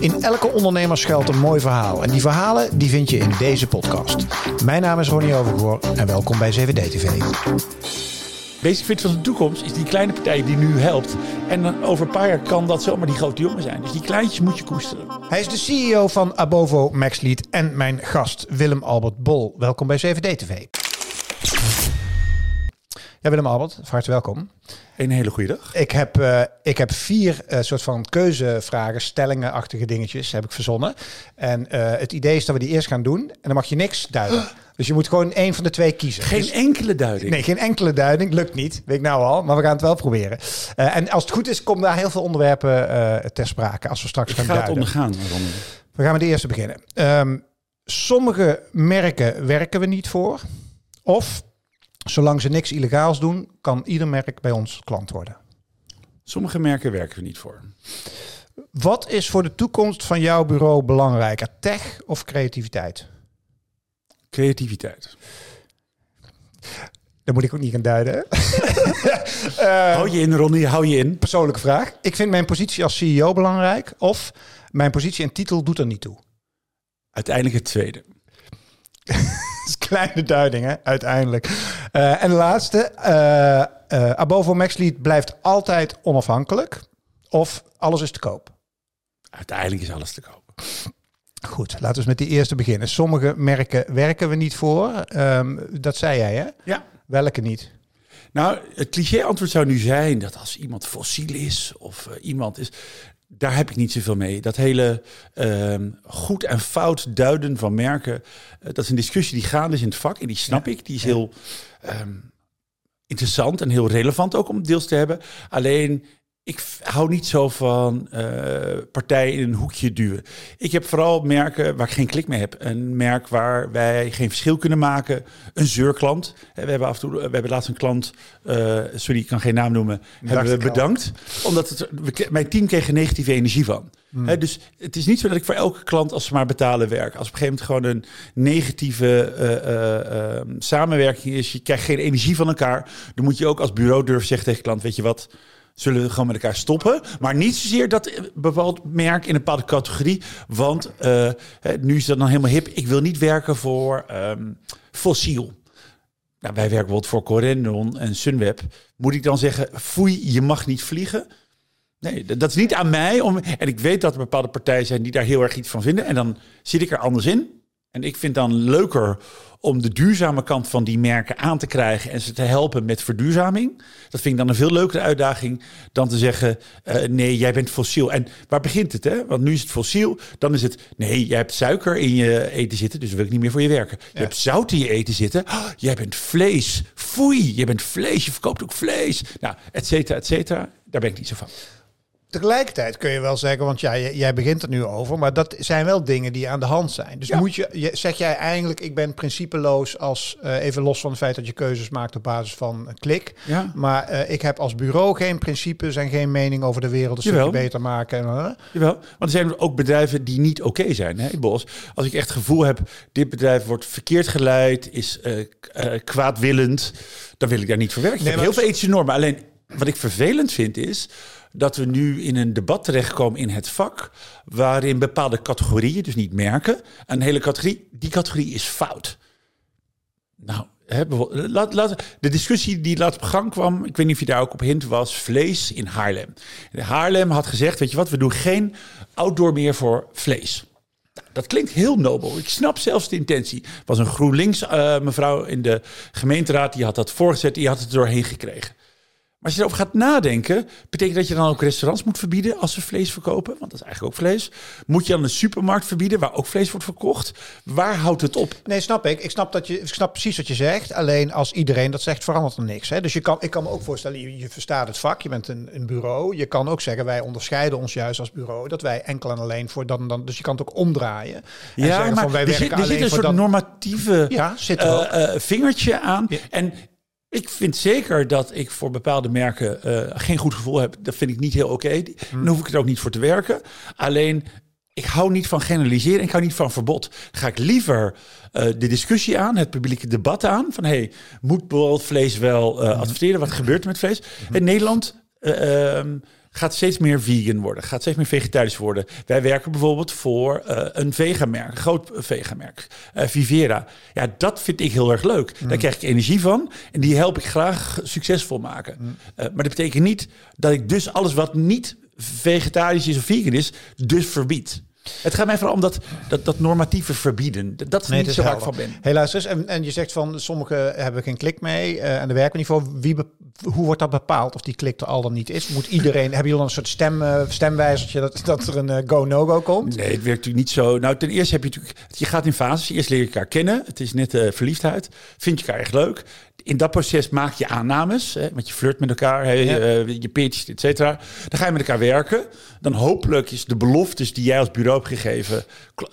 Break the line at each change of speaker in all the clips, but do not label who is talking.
In elke ondernemer schuilt een mooi verhaal. En die verhalen die vind je in deze podcast. Mijn naam is Ronnie Overgoor en welkom bij 7D TV.
Basic Fit van de toekomst is die kleine partij die nu helpt. En over een paar jaar kan dat zomaar die grote jongen zijn. Dus die kleintjes moet je koesteren.
Hij is de CEO van Abovo MaxLead en mijn gast Willem Albert Bol. Welkom bij 7D TV. Ja, Willem Albert, van harte welkom.
Een hele goede dag.
Ik heb, eh, ik heb vier eh, soort van keuzevragen, stellingen-achtige dingetjes heb ik verzonnen. En eh, het idee is dat we die eerst gaan doen en dan mag je niks duiden. Dus je moet gewoon één van de twee kiezen.
Geen
Dus-
enkele duiding.
Nee, geen enkele duiding. Lukt niet. Weet ik nou al. Maar we gaan het wel proberen. En als het goed is, komen daar heel veel onderwerpen ter sprake. Als we straks
Ik
gaan
ga het
duiden.
ondergaan, Ronnie.
We gaan met de eerste beginnen. Ehm, sommige merken werken we niet voor. Of, zolang ze niks illegaals doen, kan ieder merk bij ons klant worden.
Sommige merken werken we niet voor.
Wat is voor de toekomst van jouw bureau belangrijker? Tech of creativiteit?
Creativiteit.
Dat moet ik ook niet gaan duiden. Eh,
hou je in, Ronnie, hou je in.
persoonlijke vraag. Ik vind mijn positie als CEO belangrijk. Of mijn positie en titel doet er niet toe.
Uiteindelijk het tweede.
Kleine duiding, hè? uiteindelijk. Eh, en de laatste. eh eh, Abovo MaxLead blijft altijd onafhankelijk. Of alles is te koop.
Uiteindelijk is alles te koop.
Goed, laten we eens met die eerste beginnen. Sommige merken werken we niet voor. Ehm, dat zei jij, hè?
Ja.
Welke niet?
Nou, het cliché-antwoord zou nu zijn dat als iemand fossiel is of iemand is, daar heb ik niet zoveel mee. Dat hele ehm, goed en fout duiden van merken, eh, dat is een discussie die gaande is in het vak en die snap ik. Die is heel ehm, interessant en heel relevant ook om deels te hebben. Alleen ik hou niet zo van eh, partijen in een hoekje duwen. Ik heb vooral merken waar ik geen klik mee heb. Een merk waar wij geen verschil kunnen maken. Een zeurklant. We hebben af en toe, we hebben laatst een klant, eh, sorry, ik kan geen naam noemen, hebben we bedankt. Omdat het, we, mijn team kreeg er negatieve energie van. Hè, dus het is niet zo dat ik voor elke klant als ze maar betalen werk. Als op een gegeven moment gewoon een negatieve eh, eh, eh, samenwerking is, je krijgt geen energie van elkaar, dan moet je ook als bureau durven zeggen tegen klant, weet je wat, zullen we gewoon met elkaar stoppen. Maar niet zozeer dat bepaald merk in een bepaalde categorie. Want eh, nu is dat dan helemaal hip. Ik wil niet werken voor ehm, fossiel. Nou, wij werken bijvoorbeeld voor Corendon en Sunweb. Moet ik dan zeggen, foei, je mag niet vliegen? Nee, dat dat is niet aan mij. Om, en ik weet dat er bepaalde partijen zijn die daar heel erg iets van vinden. En dan zit ik er anders in. En ik vind dan leuker om de duurzame kant van die merken aan te krijgen en ze te helpen met verduurzaming. Dat vind ik dan een veel leukere uitdaging dan te zeggen: eh, nee, jij bent fossiel. En waar begint het? Hè? Want nu is het fossiel, dan is het nee, jij hebt suiker in je eten zitten, dus wil ik niet meer voor je werken. Je hebt zout in je eten zitten, oh, jij bent vlees. Foei, je bent vlees, je verkoopt ook vlees. Nou, et cetera, et cetera. Daar ben ik niet zo van.
Tegelijkertijd kun je wel zeggen, want ja, jij, jij begint er nu over, maar dat zijn wel dingen die aan de hand zijn. Dus
Ja.
moet je, je, zeg jij eigenlijk, ik ben principeloos als, eh, even los van het feit dat je keuzes maakt op basis van een klik.
Ja.
Maar eh, ik heb als bureau geen principes en geen mening over de wereld een stukje
Jawel.
beter maken. En, eh,
Jawel, want er zijn ook bedrijven die niet oké zijn. Hè, Bos. Als ik echt het gevoel heb, dit bedrijf wordt verkeerd geleid, is kwaadwillend, dan wil ik daar niet voor werken. Ik heb heel veel ethische normen. Alleen wat ik vervelend vind is dat we nu in een debat terechtkomen in het vak, waarin bepaalde categorieën, dus niet merken, een hele categorie, die categorie is fout. Nou, hè, laat, laat, de discussie die laatst op gang kwam, ik weet niet of je daar ook op hint was, vlees in Haarlem. Haarlem had gezegd, weet je wat, we doen geen outdoor meer voor vlees. Nou, Dat klinkt heel nobel. Ik snap zelfs de intentie. Er was een GroenLinks eh, mevrouw in de gemeenteraad, die had dat voorgezet, die had het doorheen gekregen. Maar als je erover gaat nadenken, betekent dat je dan ook restaurants moet verbieden als ze vlees verkopen? Want dat is eigenlijk ook vlees. Moet je dan een supermarkt verbieden waar ook vlees wordt verkocht? Waar houdt het op?
Nee, snap ik. Ik snap, dat je, ik snap precies wat je zegt. Alleen als iedereen dat zegt, verandert er niks. Hè? Dus je kan, ik kan me ook voorstellen, je, je verstaat het vak, je bent een, een bureau. Je kan ook zeggen, wij onderscheiden ons juist als bureau. Dat wij enkel en alleen voor dan, dan dus je kan het ook omdraaien. En zeggen van, wij
er
werken
zit, er zit een soort normatieve
Ja, zit er
eh, eh, vingertje aan.
Ja.
En ik vind zeker dat ik voor bepaalde merken eh, geen goed gevoel heb. Dat vind ik niet heel oké.
Hmm.
Dan hoef ik er ook niet voor te werken. Alleen, ik hou niet van generaliseren. Ik hou niet van verbod. Ga ik liever eh, de discussie aan, het publieke debat aan. Van, hey, moet bijvoorbeeld vlees wel eh, adverteren? Wat gebeurt er met vlees? In Nederland... eh, ehm, gaat steeds meer vegan worden, gaat steeds meer vegetarisch worden. Wij werken bijvoorbeeld voor uh, een vegamerk, een groot vegamerk, uh, Vivera. Ja, dat vind ik heel erg leuk. Daar krijg ik energie van en die help ik graag succesvol maken. Uh, maar dat betekent niet dat ik dus alles wat niet vegetarisch is of vegan is, dus verbied. Het gaat mij vooral om dat, dat, dat normatieve verbieden. Dat is niet zo waar ik van ben.
Helaas is. En, en je zegt van sommigen hebben geen klik mee uh, aan de werkniveau. Wie hoe wordt dat bepaald of die klik er al dan niet is? Moet iedereen, hebben jullie dan een soort stem, uh, stemwijzertje dat, dat er een uh, go-no-go komt?
Nee, het werkt natuurlijk niet zo. Nou, ten eerste heb je natuurlijk, je gaat in fases. Eerst leer je elkaar kennen. Het is net uh, verliefdheid. Vind je elkaar echt leuk? In dat proces maak je aannames, hè, want je flirt met elkaar, ja. je pitcht, et cetera. Dan ga je met elkaar werken. Dan hopelijk is de beloftes die jij als bureau hebt gegeven,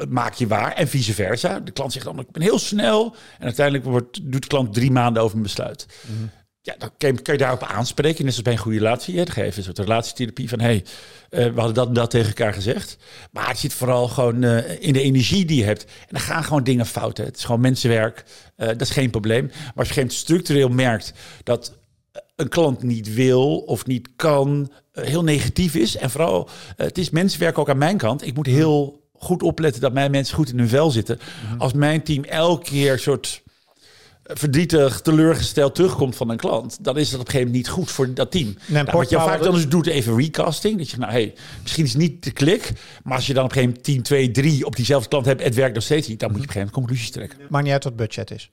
maak je waar. En vice versa. De klant zegt dan, ik ben heel snel. En uiteindelijk wordt, doet de klant drie maanden over een besluit. Mm -hmm. Ja, dan kan je, daarop aanspreken. Net als bij een goede relatie. Hè. Dan geef je een soort relatietherapie van... hé, hey, uh, we hadden dat en dat tegen elkaar gezegd. Maar het zit vooral gewoon uh, in de energie die je hebt. En dan gaan gewoon dingen fout. Hè. Het is gewoon mensenwerk. Uh, dat is geen probleem. Maar als je geen structureel merkt dat een klant niet wil of niet kan... heel negatief is. En vooral, het is mensenwerk ook aan mijn kant. Ik moet heel goed opletten dat mijn mensen goed in hun vel zitten. Mm-hmm. Als mijn team elke keer soort verdrietig, teleurgesteld terugkomt van een klant, dan is dat op een gegeven moment niet goed voor dat team. Nee, nou, wat je vaak dan dus doet, even recasting. Dat je nou, hey, misschien is het niet de klik, maar als je dan op een gegeven moment 10, 2, 3 op diezelfde klant hebt, het werkt nog steeds niet, dan moet je op een gegeven moment conclusies trekken.
Maakt niet uit wat budget is.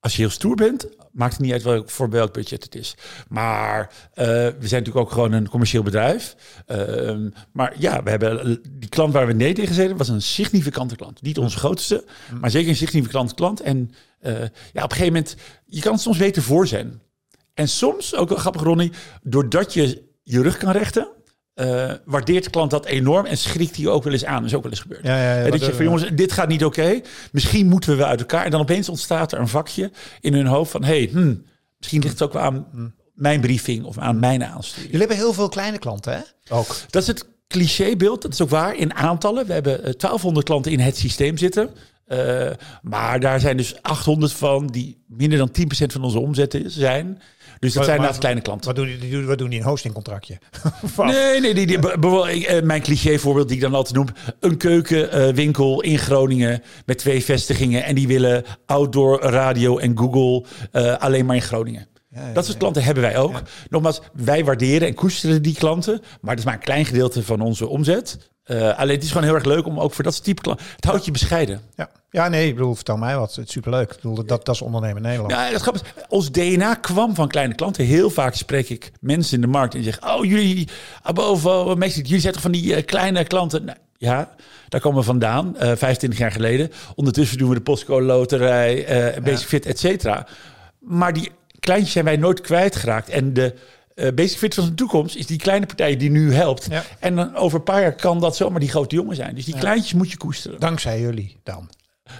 Als je heel stoer bent, maakt het niet uit welk, voor welk budget het is. Maar uh, we zijn natuurlijk ook gewoon een commercieel bedrijf. Uh, maar ja, we hebben die klant waar we nee tegen zeiden, was een significante klant. Niet onze grootste, maar zeker een significante klant. En ja, op een gegeven moment, je kan het soms beter voor zijn. En soms, ook wel grappig Ronnie, doordat je je rug kan rechten, uh, waardeert de klant dat enorm en schrikt hij ook wel eens aan. Dat is ook wel eens gebeurd.
Ja, ja, ja,
dat je van jongens, dit gaat niet oké. Okay. Misschien moeten we wel uit elkaar. En dan opeens ontstaat er een vakje in hun hoofd van... hey, hmm, misschien ligt het ook wel aan mijn briefing of aan mijn aansturing.
Jullie hebben heel veel kleine klanten, hè?
Ook. Dat is het clichébeeld. Dat is ook waar in aantallen. We hebben 1200 klanten in het systeem zitten. Uh, maar daar zijn dus 800 van die minder dan 10% van onze omzetten zijn. Dus dat maar, zijn naast kleine klanten.
Wat doen die, wat doen die een hostingcontractje?
nee, nee, die, die, bijvoorbeeld mijn cliché voorbeeld die ik dan altijd noem. Een keukenwinkel in Groningen met twee vestigingen. En die willen outdoor radio en Google uh, alleen maar in Groningen. Ja, ja, dat soort klanten hebben wij ook. Nogmaals, wij waarderen en koesteren die klanten. Maar dat is maar een klein gedeelte van onze omzet. Uh, alleen het is gewoon heel erg leuk om ook voor dat type klanten... Het houdt je bescheiden.
Ja, ja nee, ik bedoel, vertel mij wat. Het is superleuk. Ik bedoel, dat, dat is ondernemen in Nederland.
Ja, dat grappig. Ons DNA kwam van kleine klanten. Heel vaak spreek ik mensen in de markt en zeg... Oh, jullie, Abovo, mensen, jullie zijn toch van die uh, kleine klanten... Nou, ja, daar komen we vandaan, uh, 25 jaar geleden. Ondertussen doen we de postcode loterij, Basic. Fit, et cetera. Maar die kleintjes zijn wij nooit kwijtgeraakt. En de uh, Basic Fit van de toekomst is die kleine partij die nu helpt. Ja. En dan over een paar jaar kan dat zomaar die grote jongen zijn. Dus die kleintjes moet je koesteren.
Dankzij jullie dan.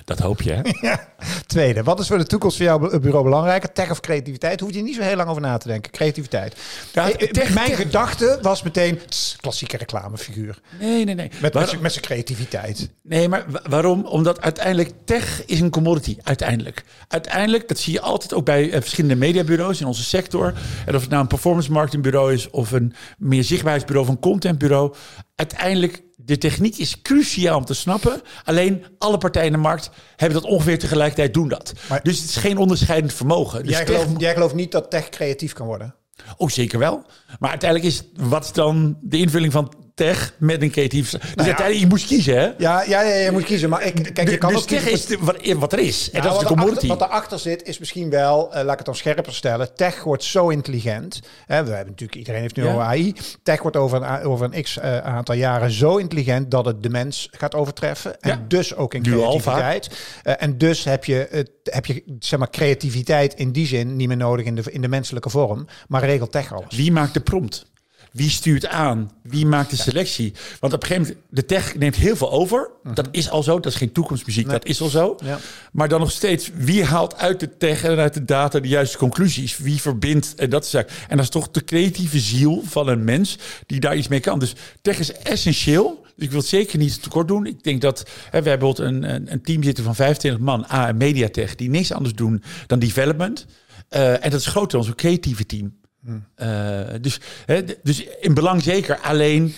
Dat hoop je, hè?
ja. Tweede, wat is voor de toekomst voor jouw bureau belangrijker? Tech of creativiteit? Hoef je niet zo heel lang over na te denken. Creativiteit. Ja, tech, Mijn tech. gedachte was meteen tss, klassieke reclamefiguur.
Nee, nee, nee.
Met, met, met zijn creativiteit.
Nee, maar waarom? Omdat uiteindelijk tech is een commodity. Uiteindelijk. Uiteindelijk, dat zie je altijd ook bij uh, verschillende mediabureaus in onze sector. En of het nou een performance marketingbureau is of een meer zichtbaarheidsbureau of een contentbureau. Uiteindelijk de techniek is cruciaal om te snappen. Alleen alle partijen in de markt hebben dat ongeveer tegelijkertijd doen dat. Maar, dus het is geen onderscheidend vermogen. Dus
jij, gelooft, jij gelooft niet dat tech creatief kan worden?
Oh, zeker wel. Maar uiteindelijk is wat is dan de invulling van tech met een creatief. Dus nou uiteindelijk, je moet kiezen, hè?
Ja, ja, ja, je moet kiezen. Maar ik, kijk, je kan
dus
ook
tech is de, wat, wat, er is. En nou, dat is de commodity.
Achter, wat erachter zit, is misschien wel, uh, laat ik het dan scherper stellen. Tech wordt zo intelligent. Hè, we hebben natuurlijk, iedereen heeft nu ja. AI. Tech wordt over een, over een x uh, aantal jaren zo intelligent dat het de mens gaat overtreffen. En ja. dus ook in creativiteit. Uh, en dus heb je, heb je zeg maar, creativiteit in die zin niet meer nodig in de, in de menselijke vorm. Maar regelt tech alles.
Wie maakt de prompt? Wie stuurt aan? Wie maakt de selectie? Want op een gegeven moment, de tech neemt heel veel over. Dat is al zo. Dat is geen toekomstmuziek. Nee. Dat is al zo. Ja. Maar dan nog steeds, wie haalt uit de tech en uit de data de juiste conclusies? Wie verbindt? En dat is eigenlijk. En dat is toch de creatieve ziel van een mens die daar iets mee kan. Dus tech is essentieel. Dus ik wil het zeker niet tekort doen. Ik denk dat hè, we hebben een, een, een team zitten van 25 man, A en Mediatech, die niks anders doen dan development. Uh, en dat is groter dan zo'n creatieve team. Uh, dus, hè, dus in belang zeker. Alleen,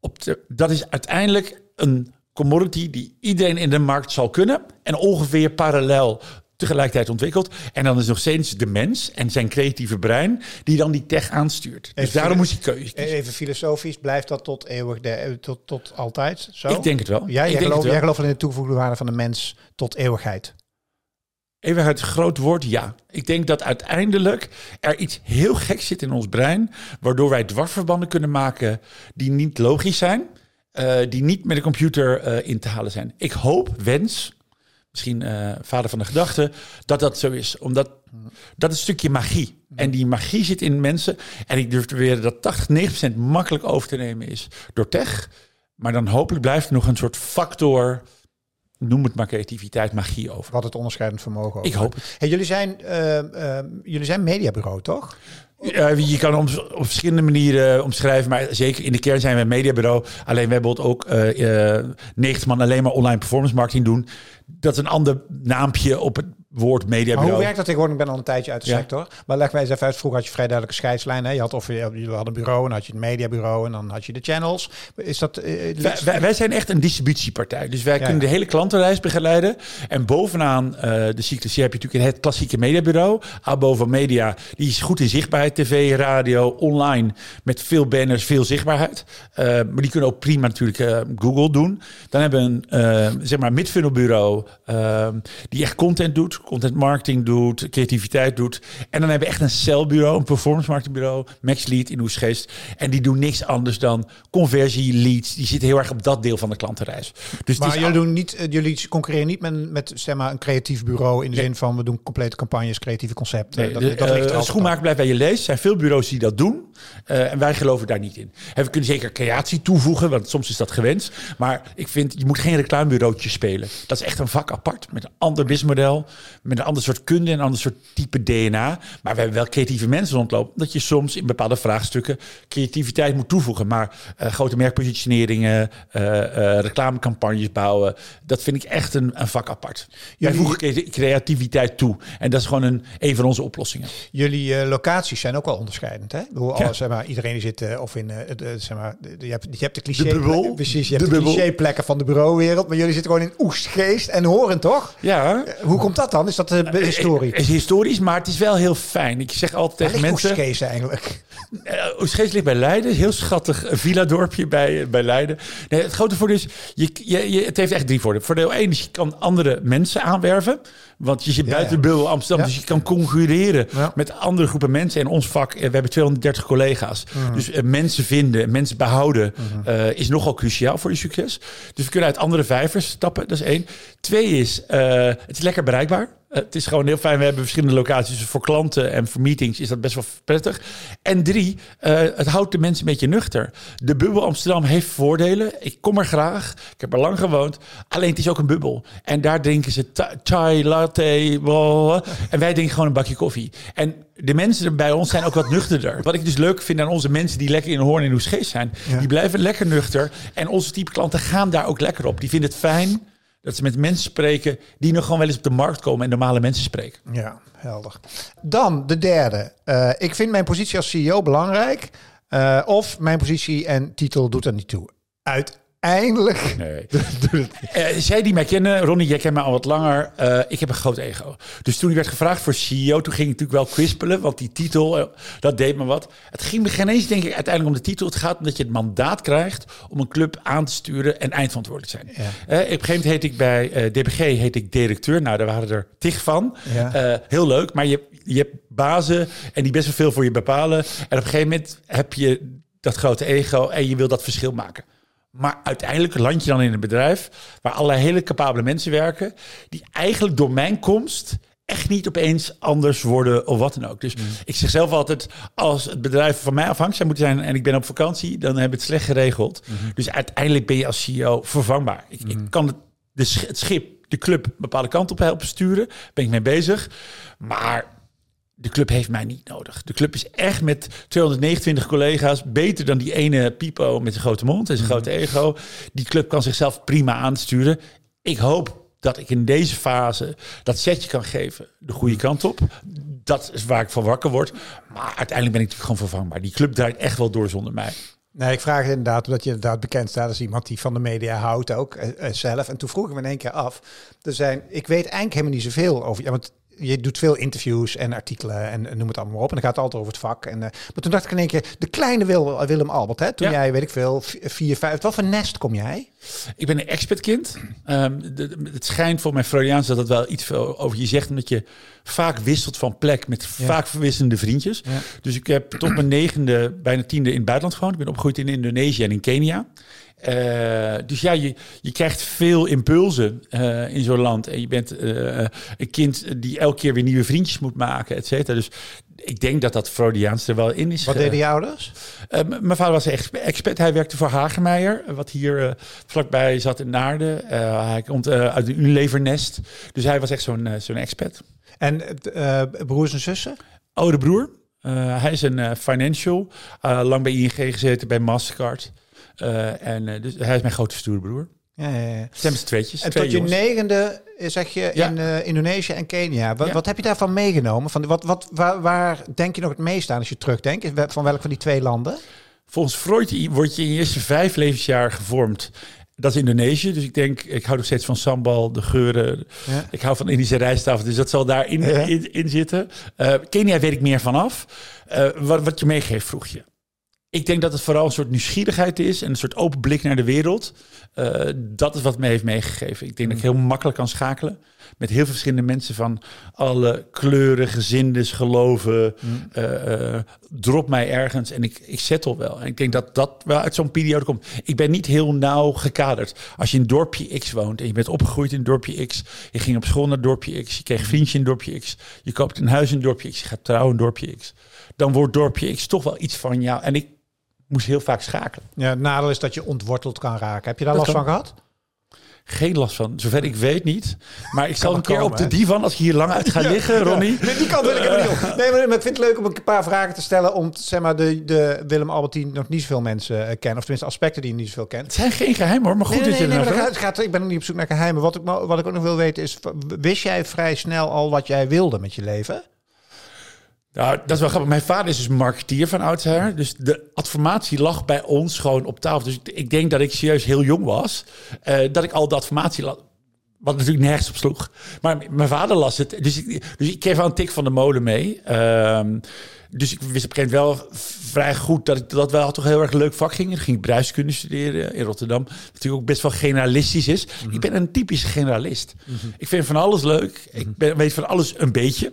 op de, dat is uiteindelijk een commodity die iedereen in de markt zal kunnen. En ongeveer parallel tegelijkertijd ontwikkelt. En dan is nog steeds de mens en zijn creatieve brein die dan die tech aanstuurt. dus daarom moest je keuze
Even filosofisch, blijft dat tot eeuwig, de, tot, tot altijd zo?
Ik denk het wel.
Jij, gelooft,
wel.
jij gelooft in de toegevoegde waarde van de mens tot eeuwigheid?
Eeuwigheid groot woord, ja. Ik denk dat uiteindelijk er iets heel geks zit in ons brein, waardoor wij dwarsverbanden kunnen maken die niet logisch zijn, uh, die niet met de computer uh, in te halen zijn. Ik hoop, wens, misschien uh, vader van de gedachte, dat dat zo is. Omdat dat een stukje magie. En die magie zit in mensen. En ik durf te beweren dat 80, 90% makkelijk over te nemen is door tech. Maar dan hopelijk blijft nog een soort factor noem het maar creativiteit, magie over.
Wat het onderscheidend vermogen over.
Ik hoop het.
Hey, jullie, zijn, uh, uh, jullie zijn mediabureau, toch?
Uh, je kan om, op verschillende manieren omschrijven, maar zeker in de kern zijn we een mediabureau. Alleen we hebben ook 90 man alleen maar online performance marketing doen. Dat is een ander naampje op het woord mediabureau.
Hoe werkt dat tegenwoordig? Ik ben al een tijdje uit de ja. sector. Maar leg mij eens even uit. Vroeger had je vrij duidelijke scheidslijn. Hè? Je had of je, je had een bureau en had je het mediabureau en dan had je de channels. Is dat? Uh,
wij, wij, wij, zijn echt een distributiepartij. Dus wij ja, kunnen ja. de hele klantenreis begeleiden. En bovenaan uh, de cyclus heb je natuurlijk het klassieke mediabureau. Abo van Media. Die is goed in zichtbaarheid. TV, radio, online. Met veel banners, veel zichtbaarheid. Uh, maar die kunnen ook prima natuurlijk Google doen. Dan hebben we een zeg maar midfunnelbureau die echt content doet content marketing doet, creativiteit doet. En dan hebben we echt een celbureau, een performance marketingbureau, Max Lead in Oesgeest. En die doen niks anders dan conversie leads. Die zitten heel erg op dat deel van de klantenreis.
Dus maar jullie, doen niet, jullie concurreren niet met, met zeg maar, een creatief bureau in de nee. zin van we doen complete campagnes, creatieve concepten.
Nee, dat, de, dat ligt uh, schoenmaker blijft bij je lees. Er zijn veel bureaus die dat doen. Uh, en wij geloven daar niet in. En we kunnen zeker creatie toevoegen, want soms is dat gewenst. Maar ik vind, je moet geen reclamebureautje spelen. Dat is echt een vak apart met een ander businessmodel met een ander soort kunde, een ander soort type DNA. Maar we hebben wel creatieve mensen rondlopen. Dat je soms in bepaalde vraagstukken creativiteit moet toevoegen. Maar uh, grote merkpositioneringen, uh, uh, reclamecampagnes bouwen, dat vind ik echt een, een vak apart. Wij voegen creativiteit toe. En dat is gewoon een, een van onze oplossingen.
Jullie locaties zijn ook wel onderscheidend. Hè? Hoe ja. zeg maar, iedereen zit of in, zeg maar, je hebt, je hebt de cliché,
de bubbel.
precies, je hebt de, de cliché plekken van de bureauwereld. Maar jullie zitten gewoon in Oestgeest en Horen, toch?
Ja.
Hoe komt dat dan? Is dat de historie?
Het is historisch, maar het is wel heel fijn. Ik zeg altijd tegen mensen...
Oostgeest eigenlijk?
Oostgeest ligt bij Leiden. Heel schattig villa-dorpje bij, bij Leiden. Nee, het grote voordeel is, je, je, je, het heeft echt drie voordelen. Voordeel één is, je kan andere mensen aanwerven. Want je zit buiten de bubbel Amsterdam, dus je kan concurreren met andere groepen mensen. En ons vak, we hebben 230 collega's. Mm. Dus uh, mensen vinden, mensen behouden mm. uh, is nogal cruciaal voor je succes. Dus we kunnen uit andere vijvers stappen, dat is één. Twee is, uh, het is lekker bereikbaar. Het is gewoon heel fijn. We hebben verschillende locaties. Dus voor klanten en voor meetings is dat best wel prettig. En drie, uh, het houdt de mensen een beetje nuchter. De bubbel Amsterdam heeft voordelen. Ik kom er graag. Ik heb er lang gewoond. Alleen het is ook een bubbel. En daar drinken ze chai, latte. En wij drinken gewoon een bakje koffie. En de mensen bij ons zijn ook wat nuchterder. Wat ik dus leuk vind aan onze mensen die lekker in Hoorn en Oesgeest zijn. Ja. Die blijven lekker nuchter. En onze type klanten gaan daar ook lekker op. Die vinden het fijn dat ze met mensen spreken die nog gewoon wel eens op de markt komen en normale mensen spreken.
Ja, helder. Dan de derde. Uh, ik vind mijn positie als CEO belangrijk. Uh, of mijn positie en titel doet er niet toe. Uiteindelijk.
Nee. uh, zij die mij kennen, Ronnie, jij kent mij al wat langer. Uh, ik heb een groot ego. Dus toen ik werd gevraagd voor CEO, toen ging ik natuurlijk wel kwispelen. Want die titel, uh, dat deed me wat. Het ging me geen eens, denk ik, uiteindelijk om de titel. Het gaat om dat je het mandaat krijgt om een club aan te sturen en eindverantwoordelijk zijn. Ja. op een gegeven moment heet ik bij DBG heet ik directeur. Nou, daar waren er tig van. Ja. heel leuk, maar je, je hebt bazen en die best wel veel voor je bepalen. En op een gegeven moment heb je dat grote ego en je wil dat verschil maken. Maar uiteindelijk land je dan in een bedrijf waar allerlei hele capabele mensen werken, die eigenlijk door mijn komst echt niet opeens anders worden of wat dan ook. Dus mm. ik zeg zelf altijd, als het bedrijf van mij afhankelijk zou moeten zijn en ik ben op vakantie, dan heb ik het slecht geregeld. Mm -hmm. Dus uiteindelijk ben je als CEO vervangbaar. Ik, mm. ik kan het, de, het schip, de club, een bepaalde kant op helpen sturen. Ben ik mee bezig. Maar de club heeft mij niet nodig. De club is echt met 229 collega's beter dan die ene Pipo met zijn grote mond en zijn grote ego. Die club kan zichzelf prima aansturen. Ik hoop dat ik in deze fase dat setje kan geven, de goede kant op. Dat is waar ik van wakker word. Maar uiteindelijk ben ik natuurlijk gewoon vervangbaar. Die club draait echt wel door zonder mij.
Nee, ik vraag het inderdaad omdat je inderdaad bekend staat als iemand die van de media houdt ook eh, eh, zelf. En toen vroeg ik me in één keer af. Er zijn, ik weet eigenlijk helemaal niet zoveel over. Ja, want je doet veel interviews en artikelen en, en noem het allemaal maar op. En dan gaat het altijd over het vak. En, uh, maar toen dacht ik in één keer, de kleine Wil, Willem Albert, hè? toen
Ja.
jij, weet ik veel, vier, vijf, wat voor nest kom jij?
Ik ben een expertkind. Ehm, de- de- het schijnt voor mijn Freudiaans dat het wel iets veel over je zegt, omdat je vaak wisselt van plek met
Ja.
vaak verwisselende vriendjes.
Ja.
Dus ik heb tot mijn negende, bijna tiende in het buitenland gewoond. Ik ben opgegroeid in Indonesië en in Kenia. Eh, dus ja, je, je krijgt veel impulsen eh, in zo'n land. En je bent eh, een kind die elke keer weer nieuwe vriendjes moet maken, et cetera. Dus ik denk dat dat Freudiaans er wel in is.
Wat deden je ouders?
mijn vader was echt expert. Hij werkte voor Hagemeyer, wat hier vlakbij zat in Naarden. Hij komt uit de Unilever-nest. Dus hij was echt zo'n zo'n expert.
En broers en zussen?
Oude broer. Hij is een financial. lang bij ING gezeten, bij Mastercard. Eh, en eh, dus hij is mijn grote stoere broer.
Ja, ja, ja.
Het zijn met z'n tweetjes.
En
twee
tot je negende zeg je
Ja.
in eh, Indonesië en Kenia. Wat,
Ja.
wat heb je daarvan meegenomen? Van, wat, wat, waar, waar denk je nog het meest aan als je terugdenkt? Van welk van die twee landen?
Volgens Freud word je in je eerste vijf levensjaar gevormd. Dat is Indonesië. Dus ik denk, ik hou nog steeds van sambal, de geuren.
Ja.
Ik hou van Indische rijsttafel, dus dat zal daarin in, in zitten. Kenia weet ik meer vanaf. Eh wat, wat je meegeeft, vroeg je. Ik denk dat het vooral een soort nieuwsgierigheid is en een soort open blik naar de wereld. Eh, dat is wat me heeft meegegeven. Ik denk dat ik heel makkelijk kan schakelen met heel veel verschillende mensen van alle kleuren, gezindes, geloven. Eh, eh, drop mij ergens en ik, ik settle wel. En ik denk dat dat wel uit zo'n periode komt. Ik ben niet heel nauw gekaderd. Als je in dorpje X woont en je bent opgegroeid in dorpje X, je ging op school naar dorpje X, je kreeg vriendje in dorpje X, je koopt een huis in dorpje X, je gaat trouwen in dorpje X, dan wordt dorpje X toch wel iets van jou. En ik moest heel vaak schakelen.
Ja, het nadeel is dat je ontworteld kan raken. Heb je daar
Dat
last
kan.
van gehad?
Geen last van, zover ik weet niet. Maar ik zal een keer
komen,
op de divan, als ik hier lang uit ga liggen, Ronnie.
Nee, die kant wil ik helemaal niet op. Nee, maar, ik vind het leuk om een paar vragen te stellen om zeg maar, de, de Willem Albertine nog niet zoveel mensen eh, kennen. Of tenminste aspecten die je niet zoveel kent.
Het zijn geen geheim hoor, maar goed
Nee, nee,
dat je
nee, maar dat gaat, gaat- ik ben nog niet op zoek naar geheimen. Wat ik, wat ik ook nog wil weten is, wist jij vrij snel al wat jij wilde met je leven?
Nou, dat is wel grappig. Mijn vader is dus marketeer van oudsher. Dus de adformatie lag bij ons gewoon op tafel. Dus ik, ik denk dat ik serieus heel jong was. eh, dat ik al de adformatie. Wat natuurlijk nergens op sloeg. Maar m- mijn vader las het. Dus ik, dus ik kreeg wel een tik van de molen mee. Ehm, dus ik wist op een gegeven moment wel vrij goed dat ik dat wel toch heel erg leuk vak ging. Dan ging ik bedrijfskunde studeren in Rotterdam. Wat natuurlijk ook best wel generalistisch is. Ik ben een typische generalist. Ik vind van alles leuk. Ik ben, weet van alles een beetje.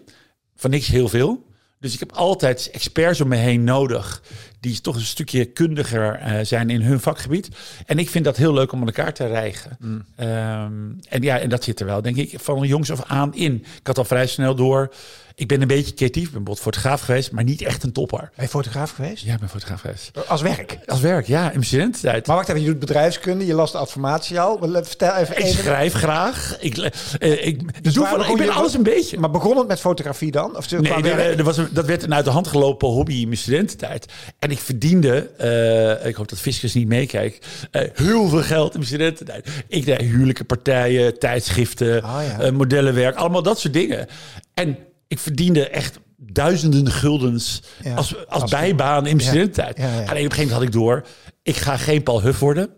Van niks heel veel. Dus ik heb altijd experts om me heen nodig. Die toch een stukje kundiger eh, zijn in hun vakgebied. En ik vind dat heel leuk om aan elkaar te rijgen. Ehm, en ja, en dat zit er wel, denk ik, van jongs af aan in. Ik had al vrij snel door. Ik ben een beetje creatief. Ben bijvoorbeeld fotograaf geweest, maar niet echt een topper.
Ben je fotograaf geweest?
Ja, ik ben fotograaf geweest.
Als werk.
Als werk, ja, in mijn studententijd.
Maar wacht even, je doet bedrijfskunde, je las de adformatie al. Le- Vertel even.
Ik
even
schrijf graag. Ik, eh, ik, doe van, ik ben
je-
alles een beetje.
Maar begon het met fotografie dan? Of
Nee, er, er was een, dat werd een uit de hand gelopen hobby in mijn studententijd. En ik verdiende, eh, ik hoop dat Fiscus niet meekijkt, eh, heel veel geld in mijn studententijd. Ik deed huwelijke partijen, tijdschriften,
Ah, ja.
eh, modellenwerk, allemaal dat soort dingen. En ik verdiende echt duizenden guldens
Ja,
als, als,
als-
bijbaan in mijn studententijd. Alleen op een gegeven moment had ik door, ik ga geen Paul Huff worden.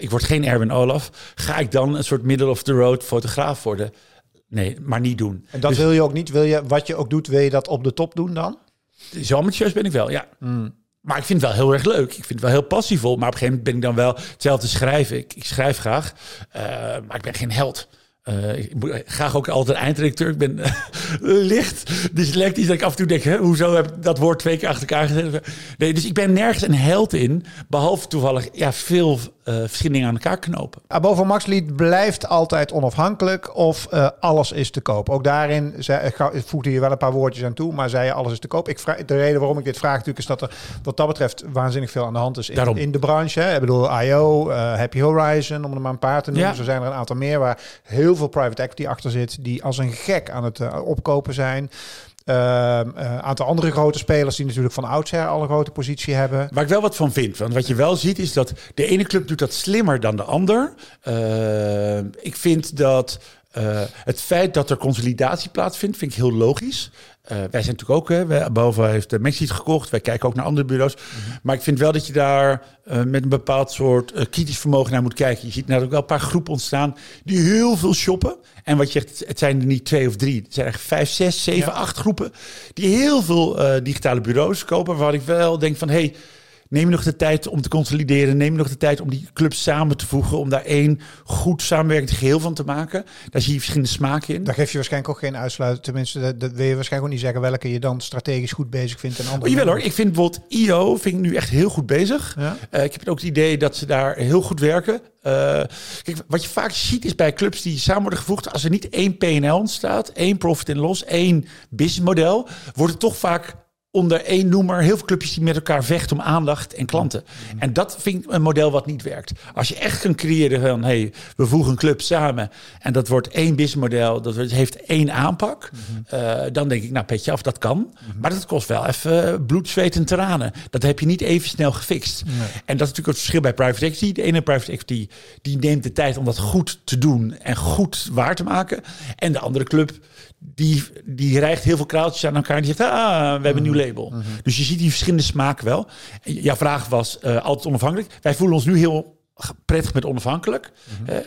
Ik word geen Erwin Olaf. Ga ik dan een soort middle of the road fotograaf worden? Nee, maar niet doen.
En dat
Dus-
wil je ook niet. Wil je, wat je ook doet, wil je dat op de top doen dan?
Zo ambitieus ben ik wel, ja. Maar ik vind het wel heel erg leuk. Ik vind het wel heel passievol. Maar op een gegeven moment ben ik dan wel hetzelfde schrijven. Ik, ik schrijf graag, eh, maar ik ben geen held. Eh, ik moet graag ook altijd eindredacteur. Ik ben eh, licht dyslectisch dat ik af en toe denk... Hè, hoezo heb ik dat woord twee keer achter elkaar gezet? Nee, dus ik ben nergens een held in. Behalve toevallig ja, veel eh, verschillende dingen aan elkaar knopen.
Abo van Maxlied blijft altijd onafhankelijk of eh, alles is te koop. Ook daarin zei, ga- voegde je wel een paar woordjes aan toe, maar zei je alles is te koop. Ik vraag, de reden waarom ik dit vraag natuurlijk is dat er wat dat betreft waanzinnig veel aan de hand is in,
Daarom.
in de branche. Hè. Ik bedoel, IO, eh, Happy Horizon, om er maar een paar te noemen.
Ja.
Zo zijn er een aantal meer waar heel veel private equity achter zit, die als een gek aan het eh, opkopen zijn. Ehm, Een aantal andere grote spelers die natuurlijk van oudsher al een grote positie hebben.
Waar ik wel wat van vind. Want wat je wel ziet is dat de ene club doet dat slimmer dan de ander. Uh, ik vind dat uh, het feit dat er consolidatie plaatsvindt, vind ik heel logisch. Uh, wij zijn natuurlijk ook, hè, wij, boven heeft de Maxi gekocht. Wij kijken ook naar andere bureaus. Mm-hmm. Maar ik vind wel dat je daar uh, met een bepaald soort kritisch vermogen naar moet kijken. Je ziet ook wel een paar groepen ontstaan die heel veel shoppen. En wat je zegt, het zijn er niet twee of drie. Het zijn echt vijf, zes, zeven, ja. acht groepen die heel veel digitale bureaus kopen. Waar ik wel denk van, hé, hey, Neem je nog de tijd om te consolideren. Neem je nog de tijd om die clubs samen te voegen. Om daar één goed samenwerkend geheel van te maken. Daar zie je verschillende smaken in.
Daar geef je waarschijnlijk ook geen uitsluiting. Tenminste, dat, dat wil je waarschijnlijk ook niet zeggen welke je dan strategisch goed bezig vindt. En andere
oh, jawel hoor. Ik vind bijvoorbeeld IO vind ik nu echt heel goed bezig. Ja? Uh, ik heb ook het idee dat ze daar heel goed werken. Uh, kijk, wat je vaak ziet is bij clubs die samen worden gevoegd, als er niet één PNL ontstaat, één profit en loss, één businessmodel, wordt het toch vaak onder één noemer heel veel clubjes die met elkaar vechten om aandacht en klanten. En dat vind ik een model wat niet werkt. Als je echt kan creëren van, hey, we voegen een club samen en dat wordt één businessmodel, dat heeft één aanpak, uh, dan denk ik, nou petje af, dat kan. Maar dat kost wel even bloed, zweet en tranen. Dat heb je niet even snel gefixt. Nee. En dat is natuurlijk het verschil bij private equity. De ene private equity, die neemt de tijd om dat goed te doen en goed waar te maken. En de andere club, die, die rijgt heel veel kraaltjes aan elkaar. En die zegt, ah, we hebben een nieuw label. Mm -hmm. Dus je ziet die verschillende smaken wel. Jouw vraag was uh, altijd onafhankelijk. Wij voelen ons nu heel prettig met onafhankelijk. Mm -hmm. uh,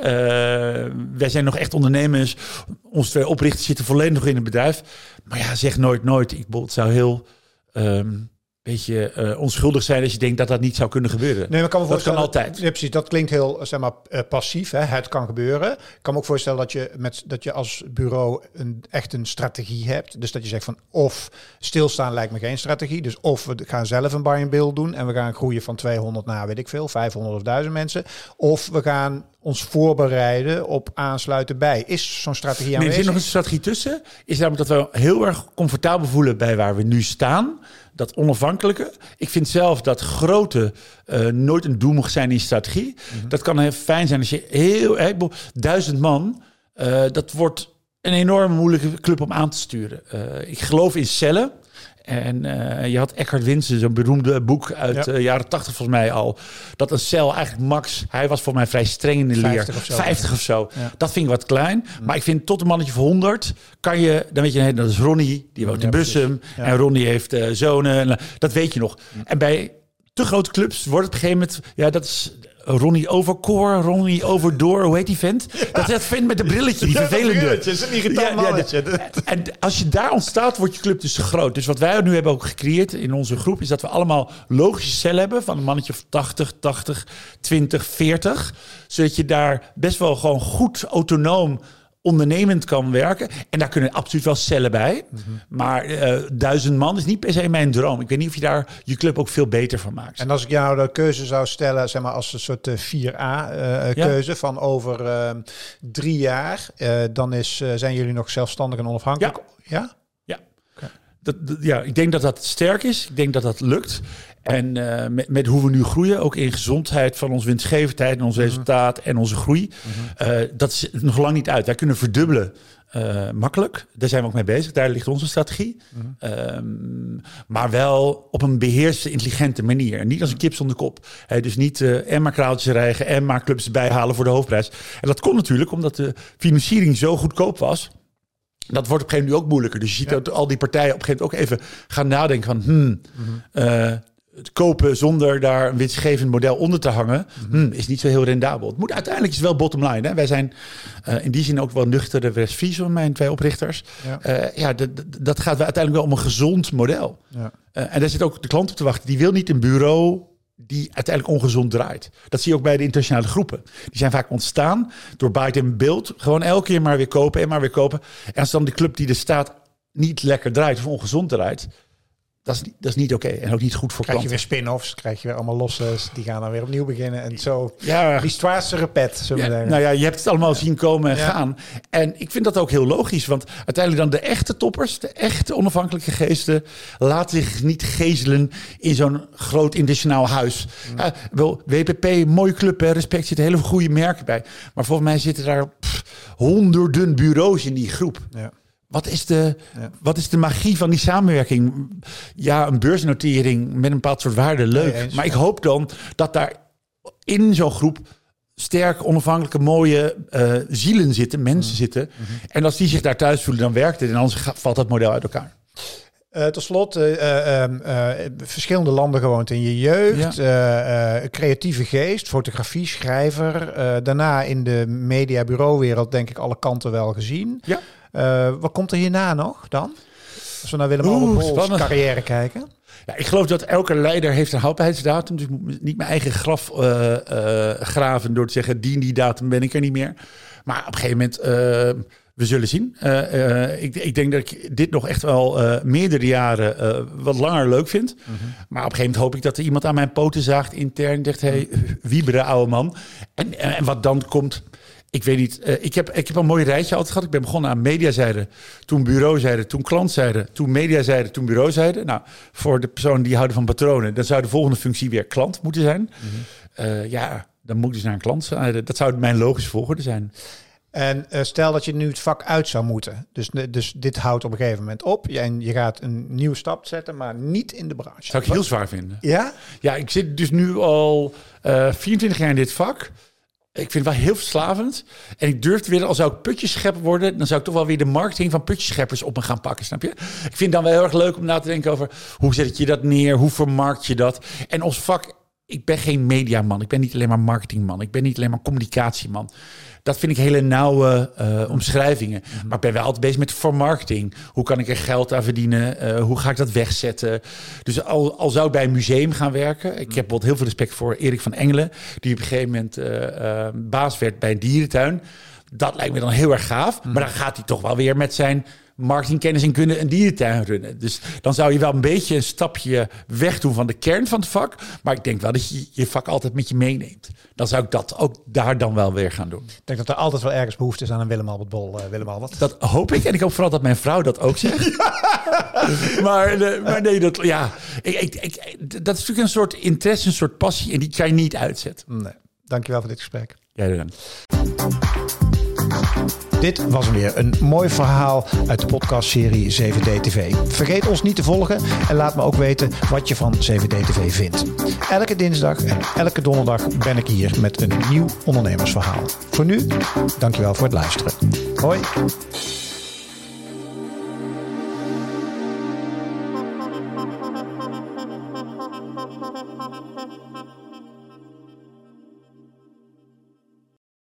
wij zijn nog echt ondernemers. Onze twee oprichters zitten volledig nog in het bedrijf. Maar ja, zeg nooit nooit. Ik het zou heel... Um, beetje uh, onschuldig zijn als je denkt dat dat niet zou kunnen gebeuren.
Nee, maar kan me
dat kan altijd.
Ja, precies. Dat klinkt heel zeg maar uh, passief. Hè? Het kan gebeuren. Ik kan me ook voorstellen dat je met dat je als bureau een echt een strategie hebt. Dus dat je zegt van of stilstaan lijkt me geen strategie. Dus of we gaan zelf een buy and build doen en we gaan groeien van 200 naar weet ik veel 500 of 1000 mensen. Of we gaan ons voorbereiden op aansluiten bij. Is zo'n strategie aanwezig?
Nee, er zit nog een strategie tussen. Is namelijk dat we heel erg comfortabel voelen bij waar we nu staan dat onafhankelijke. Ik vind zelf dat grote uh, nooit een doel mag zijn in strategie. Mm -hmm. Dat kan heel fijn zijn als je heel, heel duizend man, uh, dat wordt een enorm moeilijke club om aan te sturen. Uh, ik geloof in cellen. En uh, je had Eckhart Winsen, zo'n beroemde boek uit de ja. uh, jaren tachtig volgens mij al. Dat een cel eigenlijk max, hij was voor mij vrij streng in de 50 leer. Of zo, 50 of zo. Ja. Dat vind ik wat klein. Mm. Maar ik vind tot een mannetje van 100 kan je, dan weet je, dat is Ronnie, die woont in Bussum. En Ronnie heeft uh, zonen, dat weet je nog. Mm. En bij te grote clubs wordt het op een gegeven moment, ja, dat is Ronnie Overcore, Ronnie Overdoor, hoe heet die vent? Dat is dat vent met de brilletje, die ja, vervelende.
Het is een ja,
En als je daar ontstaat, wordt je club dus groot. Dus wat wij nu hebben ook gecreëerd in onze groep, is dat we allemaal logische cellen hebben van een mannetje of 80, 80, 20, 40. Zodat je daar best wel gewoon goed autonoom ondernemend kan werken. En daar kunnen absoluut wel cellen bij. Mm -hmm. Maar uh, duizend man is niet per se mijn droom. Ik weet niet of je daar je club ook veel beter van maakt.
En als ik jou de keuze zou stellen, zeg maar als een soort 4A-keuze uh, ja. van over uh, drie jaar, dan is, zijn jullie nog zelfstandig en onafhankelijk?
Ja. ja? Ja. Dat, ja, ik denk dat dat sterk is. Ik denk dat dat lukt. En uh, met, met, hoe we nu groeien, ook in gezondheid van onze winstgevendheid en ons resultaat en onze groei, uh, dat is nog lang niet uit. Wij kunnen verdubbelen uh, makkelijk. Daar zijn we ook mee bezig. Daar ligt onze strategie. Um, maar wel op een beheerste, intelligente manier. En niet als een kip zonder kop. He, dus niet en maar kraaltjes rijgen en maar clubs bijhalen voor de hoofdprijs. En dat kon natuurlijk omdat de financiering zo goedkoop was. Dat wordt op een gegeven moment ook moeilijker. Dus je ziet ja. dat al die partijen op een gegeven moment ook even gaan nadenken van... Hmm, mm -hmm het kopen zonder daar een winstgevend model onder te hangen, mm -hmm. is niet zo heel rendabel. Het moet uiteindelijk is wel bottom line. Hè? Wij zijn uh, in die zin ook wel nuchtere Westfries van mijn twee oprichters. Ja, uh, ja dat gaat uiteindelijk wel om een gezond model. Ja. Uh, en daar zit ook de klant op te wachten. Die wil niet een bureau die uiteindelijk ongezond draait. Dat zie je ook bij de internationale groepen. Die zijn vaak ontstaan door buy en build. Gewoon elke keer maar weer kopen en maar weer kopen. En als dan de club die er staat niet lekker draait of ongezond draait dat is, dat is niet oké okay. en ook niet goed voor
krijg
klanten.
je weer spin-offs, krijg je weer allemaal losse, die gaan dan weer opnieuw beginnen en zo. Ja, histoire repet, zullen
ja. Nou ja, je hebt het allemaal zien komen en ja. gaan. En ik vind dat ook heel logisch, want uiteindelijk dan de echte toppers, de echte onafhankelijke geesten, laten zich niet gezelen in zo'n groot internationaal huis. Mm. Ja, wel, WPP, mooie club, hè, respect, zitten hele goede merken bij. Maar volgens mij zitten daar pff, honderden bureaus in die groep. Ja. Wat is, de,
Ja.
wat is de magie van die samenwerking? Ja, een beursnotering met een bepaald soort waarde, leuk.
Nee,
maar ik hoop dan dat daar in zo'n groep sterk, onafhankelijke, mooie eh, zielen zitten, mensen
Mm.
zitten.
Mhm.
En als die zich daar thuis voelen, dan werkt het. En anders valt dat model uit elkaar.
Eh, tot slot, eh, eh, ehm, eh, verschillende landen gewoond in je jeugd. creatieve geest, fotografie, schrijver. daarna in de media-bureauwereld denk ik alle kanten wel gezien.
Ja.
Eh, wat komt er hierna nog dan? Als we naar Willem
Oeh,
Alberts
spannend.
carrière kijken.
Ja, ik geloof dat elke leider heeft een houdbaarheidsdatum. Dus ik moet niet mijn eigen graf eh, eh, graven door te zeggen... die en die datum ben ik er niet meer. Maar op een gegeven moment, we zullen zien. Ik, ik denk dat ik dit nog echt wel meerdere jaren wat langer leuk vind. Maar op een gegeven moment hoop ik dat er iemand aan mijn poten zaagt intern... en zegt, hey, wiebere oude man. En, en wat dan komt... Ik weet niet. eh, ik, heb, ik heb een mooi rijtje altijd gehad. Ik ben begonnen aan mediazijde, toen bureauzijde, toen klantzijde, toen mediazijde, toen bureauzijde. Nou, voor de personen die houden van patronen, dan zou de volgende functie weer klant moeten zijn. Eh, ja, dan moeten ze naar een klantzijde. Dat zou mijn logische volgorde zijn.
En eh, stel dat je nu het vak uit zou moeten. Dus, dus dit houdt op een gegeven moment op. En je gaat een nieuwe stap zetten, maar niet in de branche.
Zou ik heel zwaar vinden.
Ja?
Ja, ik zit dus nu al eh 24 jaar in dit vak. Ik vind het wel heel verslavend. En ik durf weer, als zou ik putjeschepper worden, dan zou ik toch wel weer de marketing van putjescheppers op me gaan pakken, snap je? Ik vind het dan wel heel erg leuk om na te denken over hoe zet je dat neer, hoe vermarkt je dat? En ons vak, ik ben geen mediaman, ik ben niet alleen maar marketingman, ik ben niet alleen maar communicatieman. Dat vind ik hele nauwe eh, omschrijvingen. Maar ik ben wel altijd bezig met vermarkting. Hoe kan ik er geld aan verdienen? Eh, hoe ga ik dat wegzetten? Dus al, al zou ik bij een museum gaan werken. Ik heb bijvoorbeeld heel veel respect voor Erik van Engelen. Die op een gegeven moment eh, baas werd bij een dierentuin. Dat lijkt me dan heel erg gaaf. Maar dan gaat hij toch wel weer met zijn marketingkennis en kunde een dierentuin runnen. Dus dan zou je wel een beetje een stapje weg doen van de kern van het vak. Maar ik denk wel dat je je vak altijd met je meeneemt. Dan zou ik dat ook daar dan wel weer gaan doen.
Ik denk dat er altijd wel ergens behoefte is aan een Willem Albert Bol. eh, Willem Albert.
Dat hoop ik. En ik hoop vooral dat mijn vrouw dat ook zegt. maar, eh, maar nee, dat, ja, ik, ik, ik, dat is natuurlijk een soort interesse, een soort passie. En die kan je niet uitzetten.
Nee. Dankjewel voor dit gesprek.
Jij dan.
Dit was weer. Een mooi verhaal uit de podcastserie 7D TV. Vergeet ons niet te volgen en laat me ook weten wat je van 7D TV vindt. Elke dinsdag en elke donderdag ben ik hier met een nieuw ondernemersverhaal. Voor nu, dankjewel voor het luisteren. Hoi.